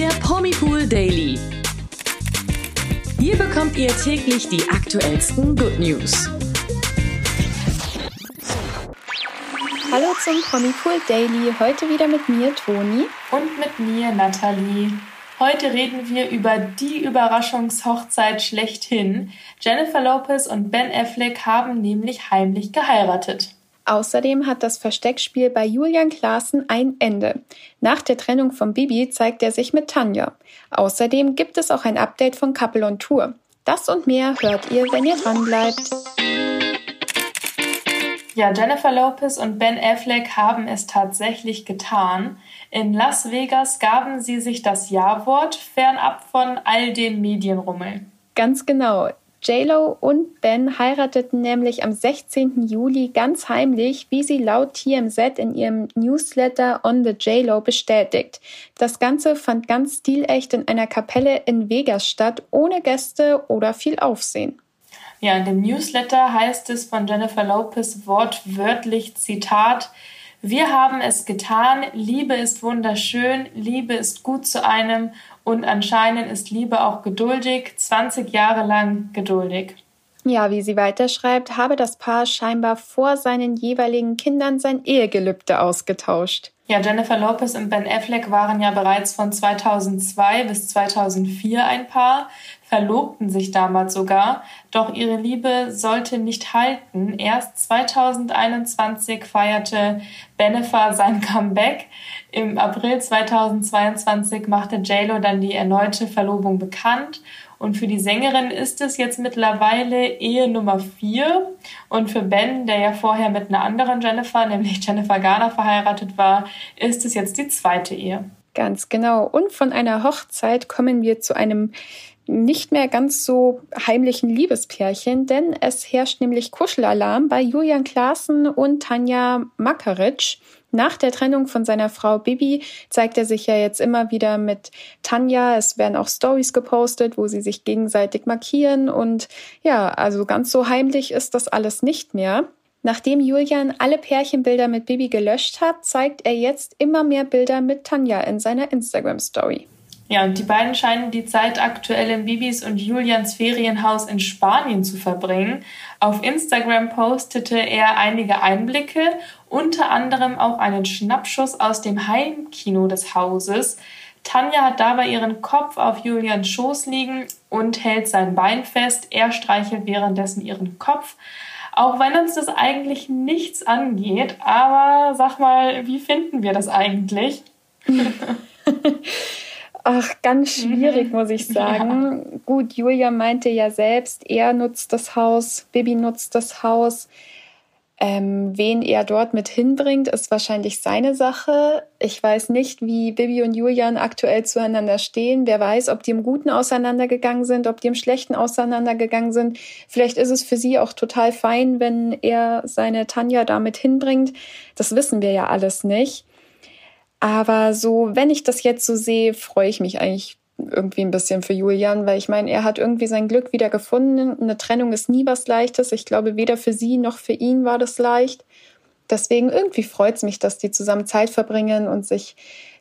der Promipool Daily. Hier bekommt ihr täglich die aktuellsten Good News. Hallo zum Promipool Daily. Heute wieder mit mir, Toni. Und mit mir, Nathalie. Heute reden wir über die Überraschungshochzeit schlechthin. Jennifer Lopez und Ben Affleck haben nämlich heimlich geheiratet. Außerdem hat das Versteckspiel bei Julian Klaassen ein Ende. Nach der Trennung von Bibi zeigt er sich mit Tanja. Außerdem gibt es auch ein Update von Couple on Tour. Das und mehr hört ihr, wenn ihr dran bleibt. Ja, Jennifer Lopez und Ben Affleck haben es tatsächlich getan. In Las Vegas gaben sie sich das Ja-Wort fernab von all den Medienrummel. Ganz genau. JLo und Ben heirateten nämlich am 16. Juli ganz heimlich, wie sie laut TMZ in ihrem Newsletter On the JLo bestätigt. Das Ganze fand ganz stilecht in einer Kapelle in Vegas statt, ohne Gäste oder viel Aufsehen. Ja, in dem Newsletter heißt es von Jennifer Lopez wortwörtlich Zitat wir haben es getan, Liebe ist wunderschön, Liebe ist gut zu einem und anscheinend ist Liebe auch geduldig, 20 Jahre lang geduldig. Ja, wie sie weiterschreibt, habe das Paar scheinbar vor seinen jeweiligen Kindern sein Ehegelübde ausgetauscht. Ja, Jennifer Lopez und Ben Affleck waren ja bereits von 2002 bis 2004 ein Paar, verlobten sich damals sogar, doch ihre Liebe sollte nicht halten. Erst 2021 feierte Benefa sein Comeback. Im April 2022 machte JLo dann die erneute Verlobung bekannt und für die Sängerin ist es jetzt mittlerweile Ehe Nummer vier. Und für Ben, der ja vorher mit einer anderen Jennifer, nämlich Jennifer Garner, verheiratet war, ist es jetzt die zweite Ehe. Ganz genau. Und von einer Hochzeit kommen wir zu einem nicht mehr ganz so heimlichen Liebespärchen, denn es herrscht nämlich Kuschelalarm bei Julian Klaassen und Tanja Makaric. Nach der Trennung von seiner Frau Bibi zeigt er sich ja jetzt immer wieder mit Tanja. Es werden auch Stories gepostet, wo sie sich gegenseitig markieren und ja, also ganz so heimlich ist das alles nicht mehr. Nachdem Julian alle Pärchenbilder mit Bibi gelöscht hat, zeigt er jetzt immer mehr Bilder mit Tanja in seiner Instagram Story. Ja, und die beiden scheinen die Zeit aktuell in Bibis und Julians Ferienhaus in Spanien zu verbringen. Auf Instagram postete er einige Einblicke, unter anderem auch einen Schnappschuss aus dem Heimkino des Hauses. Tanja hat dabei ihren Kopf auf Julians Schoß liegen und hält sein Bein fest. Er streichelt währenddessen ihren Kopf. Auch wenn uns das eigentlich nichts angeht, aber sag mal, wie finden wir das eigentlich? Ach, ganz schwierig, mhm. muss ich sagen. Ja. Gut, Julia meinte ja selbst, er nutzt das Haus, Bibi nutzt das Haus. Ähm, wen er dort mit hinbringt, ist wahrscheinlich seine Sache. Ich weiß nicht, wie Bibi und Julian aktuell zueinander stehen. Wer weiß, ob die im Guten auseinandergegangen sind, ob die im Schlechten auseinandergegangen sind. Vielleicht ist es für sie auch total fein, wenn er seine Tanja damit hinbringt. Das wissen wir ja alles nicht. Aber so, wenn ich das jetzt so sehe, freue ich mich eigentlich irgendwie ein bisschen für Julian, weil ich meine, er hat irgendwie sein Glück wieder gefunden. Eine Trennung ist nie was Leichtes. Ich glaube, weder für sie noch für ihn war das leicht. Deswegen irgendwie freut es mich, dass die zusammen Zeit verbringen und sich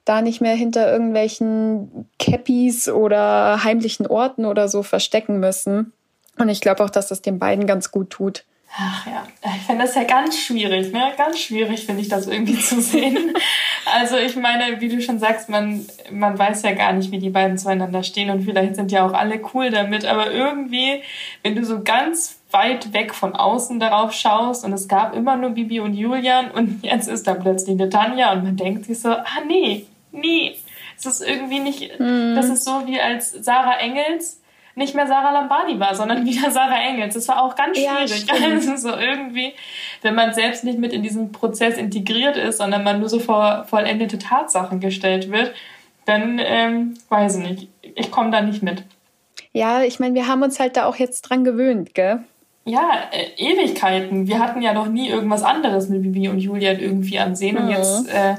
da nicht mehr hinter irgendwelchen Cappies oder heimlichen Orten oder so verstecken müssen. Und ich glaube auch, dass das den beiden ganz gut tut. Ach ja, ich finde das ja ganz schwierig, ne? Ganz schwierig finde ich das irgendwie zu sehen. also ich meine, wie du schon sagst, man, man weiß ja gar nicht, wie die beiden zueinander stehen und vielleicht sind ja auch alle cool damit, aber irgendwie, wenn du so ganz weit weg von außen darauf schaust und es gab immer nur Bibi und Julian und jetzt ist da plötzlich eine Tanja und man denkt sich so, ah nee, nee, es ist irgendwie nicht, mhm. das ist so wie als Sarah Engels nicht mehr Sarah Lombardi war, sondern wieder Sarah Engels. Das war auch ganz schwierig. Ja, also so irgendwie, wenn man selbst nicht mit in diesen Prozess integriert ist, sondern man nur so vor vollendete Tatsachen gestellt wird, dann ähm, weiß ich nicht. Ich komme da nicht mit. Ja, ich meine, wir haben uns halt da auch jetzt dran gewöhnt, gell? Ja, äh, Ewigkeiten. Wir hatten ja noch nie irgendwas anderes mit Bibi und Julian irgendwie ansehen. Mhm. Und jetzt äh,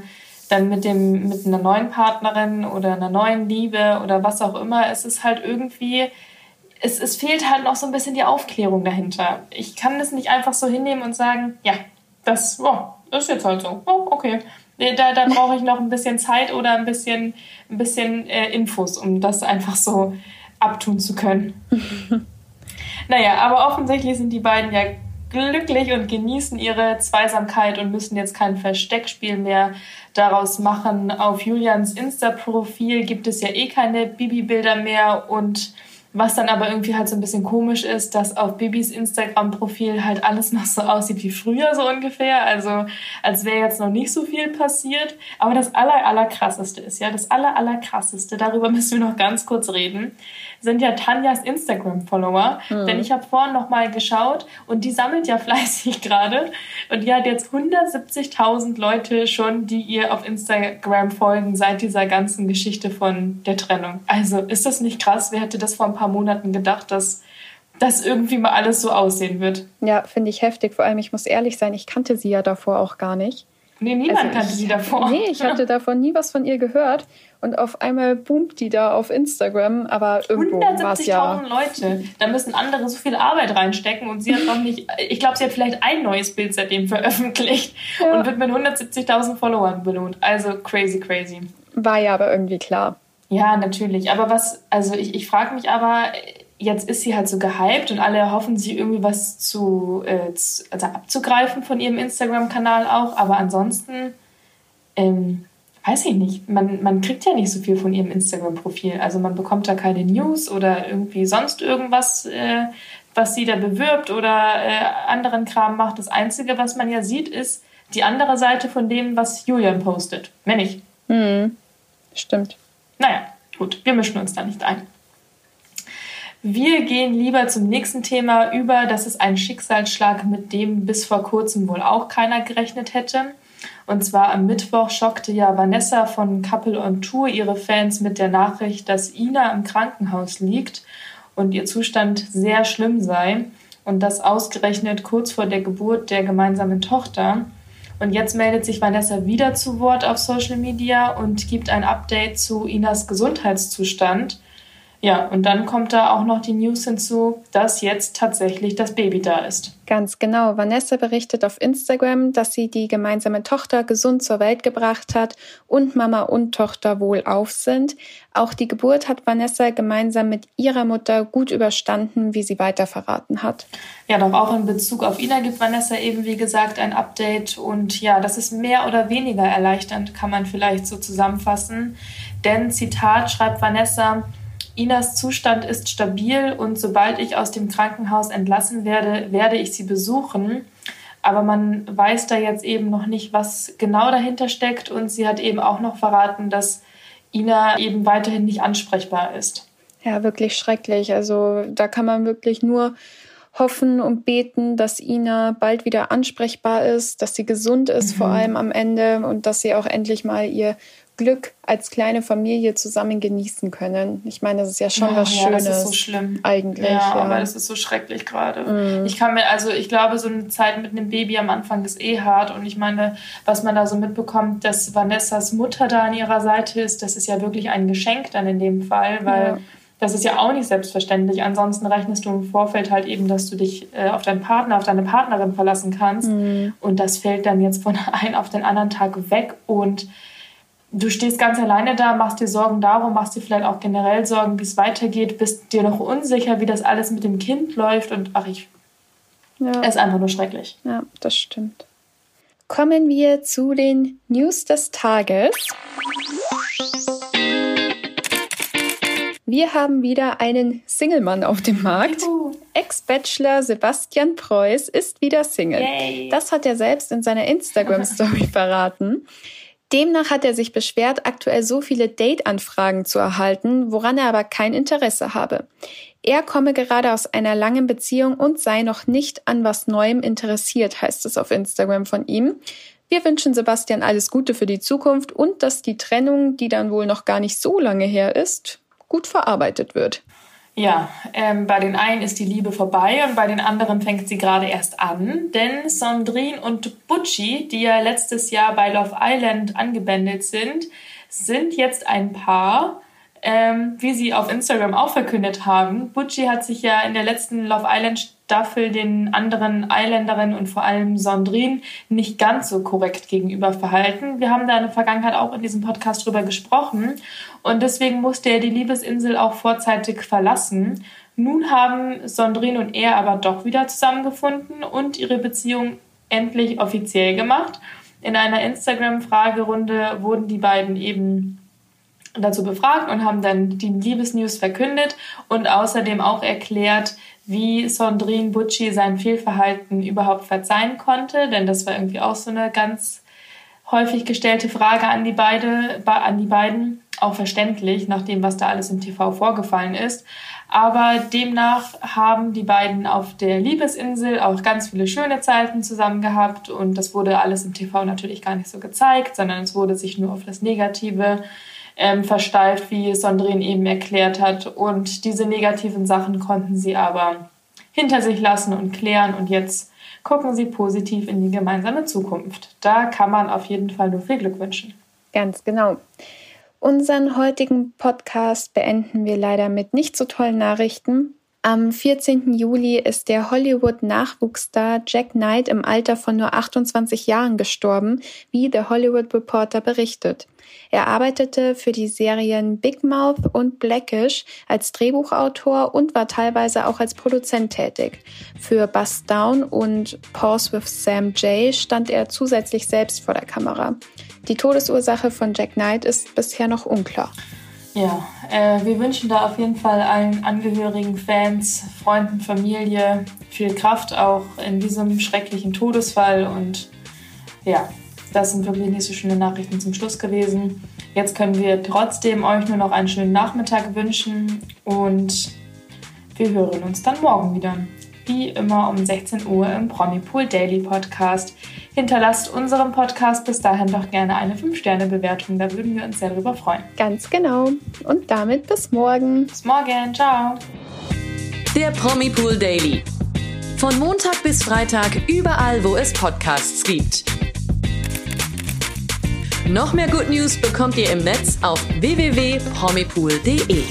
dann mit dem mit einer neuen Partnerin oder einer neuen Liebe oder was auch immer, es ist halt irgendwie es, es fehlt halt noch so ein bisschen die Aufklärung dahinter. Ich kann das nicht einfach so hinnehmen und sagen, ja, das oh, ist jetzt halt so. Oh, okay. Da, da brauche ich noch ein bisschen Zeit oder ein bisschen, ein bisschen äh, Infos, um das einfach so abtun zu können. naja, aber offensichtlich sind die beiden ja glücklich und genießen ihre Zweisamkeit und müssen jetzt kein Versteckspiel mehr daraus machen. Auf Julians Insta-Profil gibt es ja eh keine Bibi-Bilder mehr und was dann aber irgendwie halt so ein bisschen komisch ist, dass auf Bibis Instagram-Profil halt alles noch so aussieht wie früher so ungefähr. Also als wäre jetzt noch nicht so viel passiert. Aber das aller, aller krasseste ist ja, das aller, aller krasseste, darüber müssen wir noch ganz kurz reden, sind ja Tanjas Instagram-Follower. Mhm. Denn ich habe vorhin noch mal geschaut und die sammelt ja fleißig gerade. Und die hat jetzt 170.000 Leute schon, die ihr auf Instagram folgen seit dieser ganzen Geschichte von der Trennung. Also ist das nicht krass? Wer hätte das vor ein paar Monaten gedacht, dass das irgendwie mal alles so aussehen wird? Ja, finde ich heftig. Vor allem, ich muss ehrlich sein, ich kannte sie ja davor auch gar nicht. Nee, niemand also kannte sie davor. Nee, ich hatte davon nie was von ihr gehört. Und auf einmal boomt die da auf Instagram, aber irgendwo war es ja... 170.000 Leute, da müssen andere so viel Arbeit reinstecken und sie hat noch nicht... Ich glaube, sie hat vielleicht ein neues Bild seitdem veröffentlicht ja. und wird mit 170.000 Followern belohnt. Also crazy, crazy. War ja aber irgendwie klar. Ja, natürlich. Aber was... Also ich, ich frage mich aber jetzt ist sie halt so gehypt und alle hoffen, sich irgendwie was zu, äh, zu also abzugreifen von ihrem Instagram-Kanal auch. Aber ansonsten, ähm, weiß ich nicht, man, man kriegt ja nicht so viel von ihrem Instagram-Profil. Also man bekommt da keine News oder irgendwie sonst irgendwas, äh, was sie da bewirbt oder äh, anderen Kram macht. Das Einzige, was man ja sieht, ist die andere Seite von dem, was Julian postet. Mehr nicht. Mhm. Stimmt. Naja, gut, wir mischen uns da nicht ein. Wir gehen lieber zum nächsten Thema über. Das ist ein Schicksalsschlag, mit dem bis vor kurzem wohl auch keiner gerechnet hätte. Und zwar am Mittwoch schockte ja Vanessa von Couple on Tour ihre Fans mit der Nachricht, dass Ina im Krankenhaus liegt und ihr Zustand sehr schlimm sei. Und das ausgerechnet kurz vor der Geburt der gemeinsamen Tochter. Und jetzt meldet sich Vanessa wieder zu Wort auf Social Media und gibt ein Update zu Inas Gesundheitszustand. Ja, und dann kommt da auch noch die News hinzu, dass jetzt tatsächlich das Baby da ist. Ganz genau. Vanessa berichtet auf Instagram, dass sie die gemeinsame Tochter gesund zur Welt gebracht hat und Mama und Tochter wohlauf sind. Auch die Geburt hat Vanessa gemeinsam mit ihrer Mutter gut überstanden, wie sie weiter verraten hat. Ja, doch auch in Bezug auf Ina gibt Vanessa eben, wie gesagt, ein Update. Und ja, das ist mehr oder weniger erleichternd, kann man vielleicht so zusammenfassen. Denn, Zitat, schreibt Vanessa, Inas Zustand ist stabil und sobald ich aus dem Krankenhaus entlassen werde, werde ich sie besuchen. Aber man weiß da jetzt eben noch nicht, was genau dahinter steckt. Und sie hat eben auch noch verraten, dass Ina eben weiterhin nicht ansprechbar ist. Ja, wirklich schrecklich. Also da kann man wirklich nur hoffen und beten, dass Ina bald wieder ansprechbar ist, dass sie gesund ist, mhm. vor allem am Ende und dass sie auch endlich mal ihr Glück als kleine Familie zusammen genießen können. Ich meine, das ist ja schon ja, was ja, Schönes. Das ist so schlimm. Eigentlich. Ja, ja. aber das ist so schrecklich gerade. Mhm. Ich kann mir, also ich glaube, so eine Zeit mit einem Baby am Anfang ist eh hart. Und ich meine, was man da so mitbekommt, dass Vanessas Mutter da an ihrer Seite ist, das ist ja wirklich ein Geschenk dann in dem Fall, weil. Ja. Das ist ja auch nicht selbstverständlich. Ansonsten rechnest du im Vorfeld halt eben, dass du dich äh, auf deinen Partner, auf deine Partnerin verlassen kannst. Mhm. Und das fällt dann jetzt von einem auf den anderen Tag weg. Und du stehst ganz alleine da, machst dir Sorgen darum, machst dir vielleicht auch generell Sorgen, wie es weitergeht, bist dir noch unsicher, wie das alles mit dem Kind läuft und ach, ich. Ja. Es ist einfach nur schrecklich. Ja, das stimmt. Kommen wir zu den News des Tages. Wir haben wieder einen Single-Mann auf dem Markt. Ex-Bachelor Sebastian Preuß ist wieder Single. Yay. Das hat er selbst in seiner Instagram-Story verraten. Demnach hat er sich beschwert, aktuell so viele Date-Anfragen zu erhalten, woran er aber kein Interesse habe. Er komme gerade aus einer langen Beziehung und sei noch nicht an was Neuem interessiert, heißt es auf Instagram von ihm. Wir wünschen Sebastian alles Gute für die Zukunft und dass die Trennung, die dann wohl noch gar nicht so lange her ist, gut verarbeitet wird. Ja, ähm, bei den einen ist die Liebe vorbei und bei den anderen fängt sie gerade erst an, denn Sandrine und Butchie, die ja letztes Jahr bei Love Island angebändelt sind, sind jetzt ein Paar. Ähm, wie sie auf Instagram auch verkündet haben. Butchie hat sich ja in der letzten Love Island Staffel den anderen Islanderinnen und vor allem Sondrin nicht ganz so korrekt gegenüber verhalten. Wir haben da in der Vergangenheit auch in diesem Podcast drüber gesprochen und deswegen musste er die Liebesinsel auch vorzeitig verlassen. Nun haben Sondrin und er aber doch wieder zusammengefunden und ihre Beziehung endlich offiziell gemacht. In einer Instagram-Fragerunde wurden die beiden eben dazu befragt und haben dann die Liebesnews verkündet und außerdem auch erklärt, wie Sondrin Butchi sein Fehlverhalten überhaupt verzeihen konnte, denn das war irgendwie auch so eine ganz häufig gestellte Frage an die, beide, an die beiden, auch verständlich, nach dem, was da alles im TV vorgefallen ist. Aber demnach haben die beiden auf der Liebesinsel auch ganz viele schöne Zeiten zusammen gehabt. Und das wurde alles im TV natürlich gar nicht so gezeigt, sondern es wurde sich nur auf das Negative ähm, versteift, wie Sondrin eben erklärt hat. Und diese negativen Sachen konnten sie aber hinter sich lassen und klären. Und jetzt gucken sie positiv in die gemeinsame Zukunft. Da kann man auf jeden Fall nur viel Glück wünschen. Ganz genau. Unseren heutigen Podcast beenden wir leider mit nicht so tollen Nachrichten. Am 14. Juli ist der Hollywood-Nachwuchsstar Jack Knight im Alter von nur 28 Jahren gestorben, wie The Hollywood Reporter berichtet. Er arbeitete für die Serien Big Mouth und Blackish als Drehbuchautor und war teilweise auch als Produzent tätig. Für Bust Down und Pause with Sam Jay stand er zusätzlich selbst vor der Kamera. Die Todesursache von Jack Knight ist bisher noch unklar. Ja, äh, wir wünschen da auf jeden Fall allen Angehörigen, Fans, Freunden, Familie viel Kraft auch in diesem schrecklichen Todesfall. Und ja, das sind wirklich nicht so schöne Nachrichten zum Schluss gewesen. Jetzt können wir trotzdem euch nur noch einen schönen Nachmittag wünschen und wir hören uns dann morgen wieder. Wie immer um 16 Uhr im Promipool Daily Podcast. Hinterlasst unserem Podcast bis dahin doch gerne eine 5-Sterne-Bewertung. Da würden wir uns sehr darüber freuen. Ganz genau. Und damit bis morgen. Bis morgen. Ciao. Der Promipool Daily. Von Montag bis Freitag überall, wo es Podcasts gibt. Noch mehr Good News bekommt ihr im Netz auf www.promipool.de.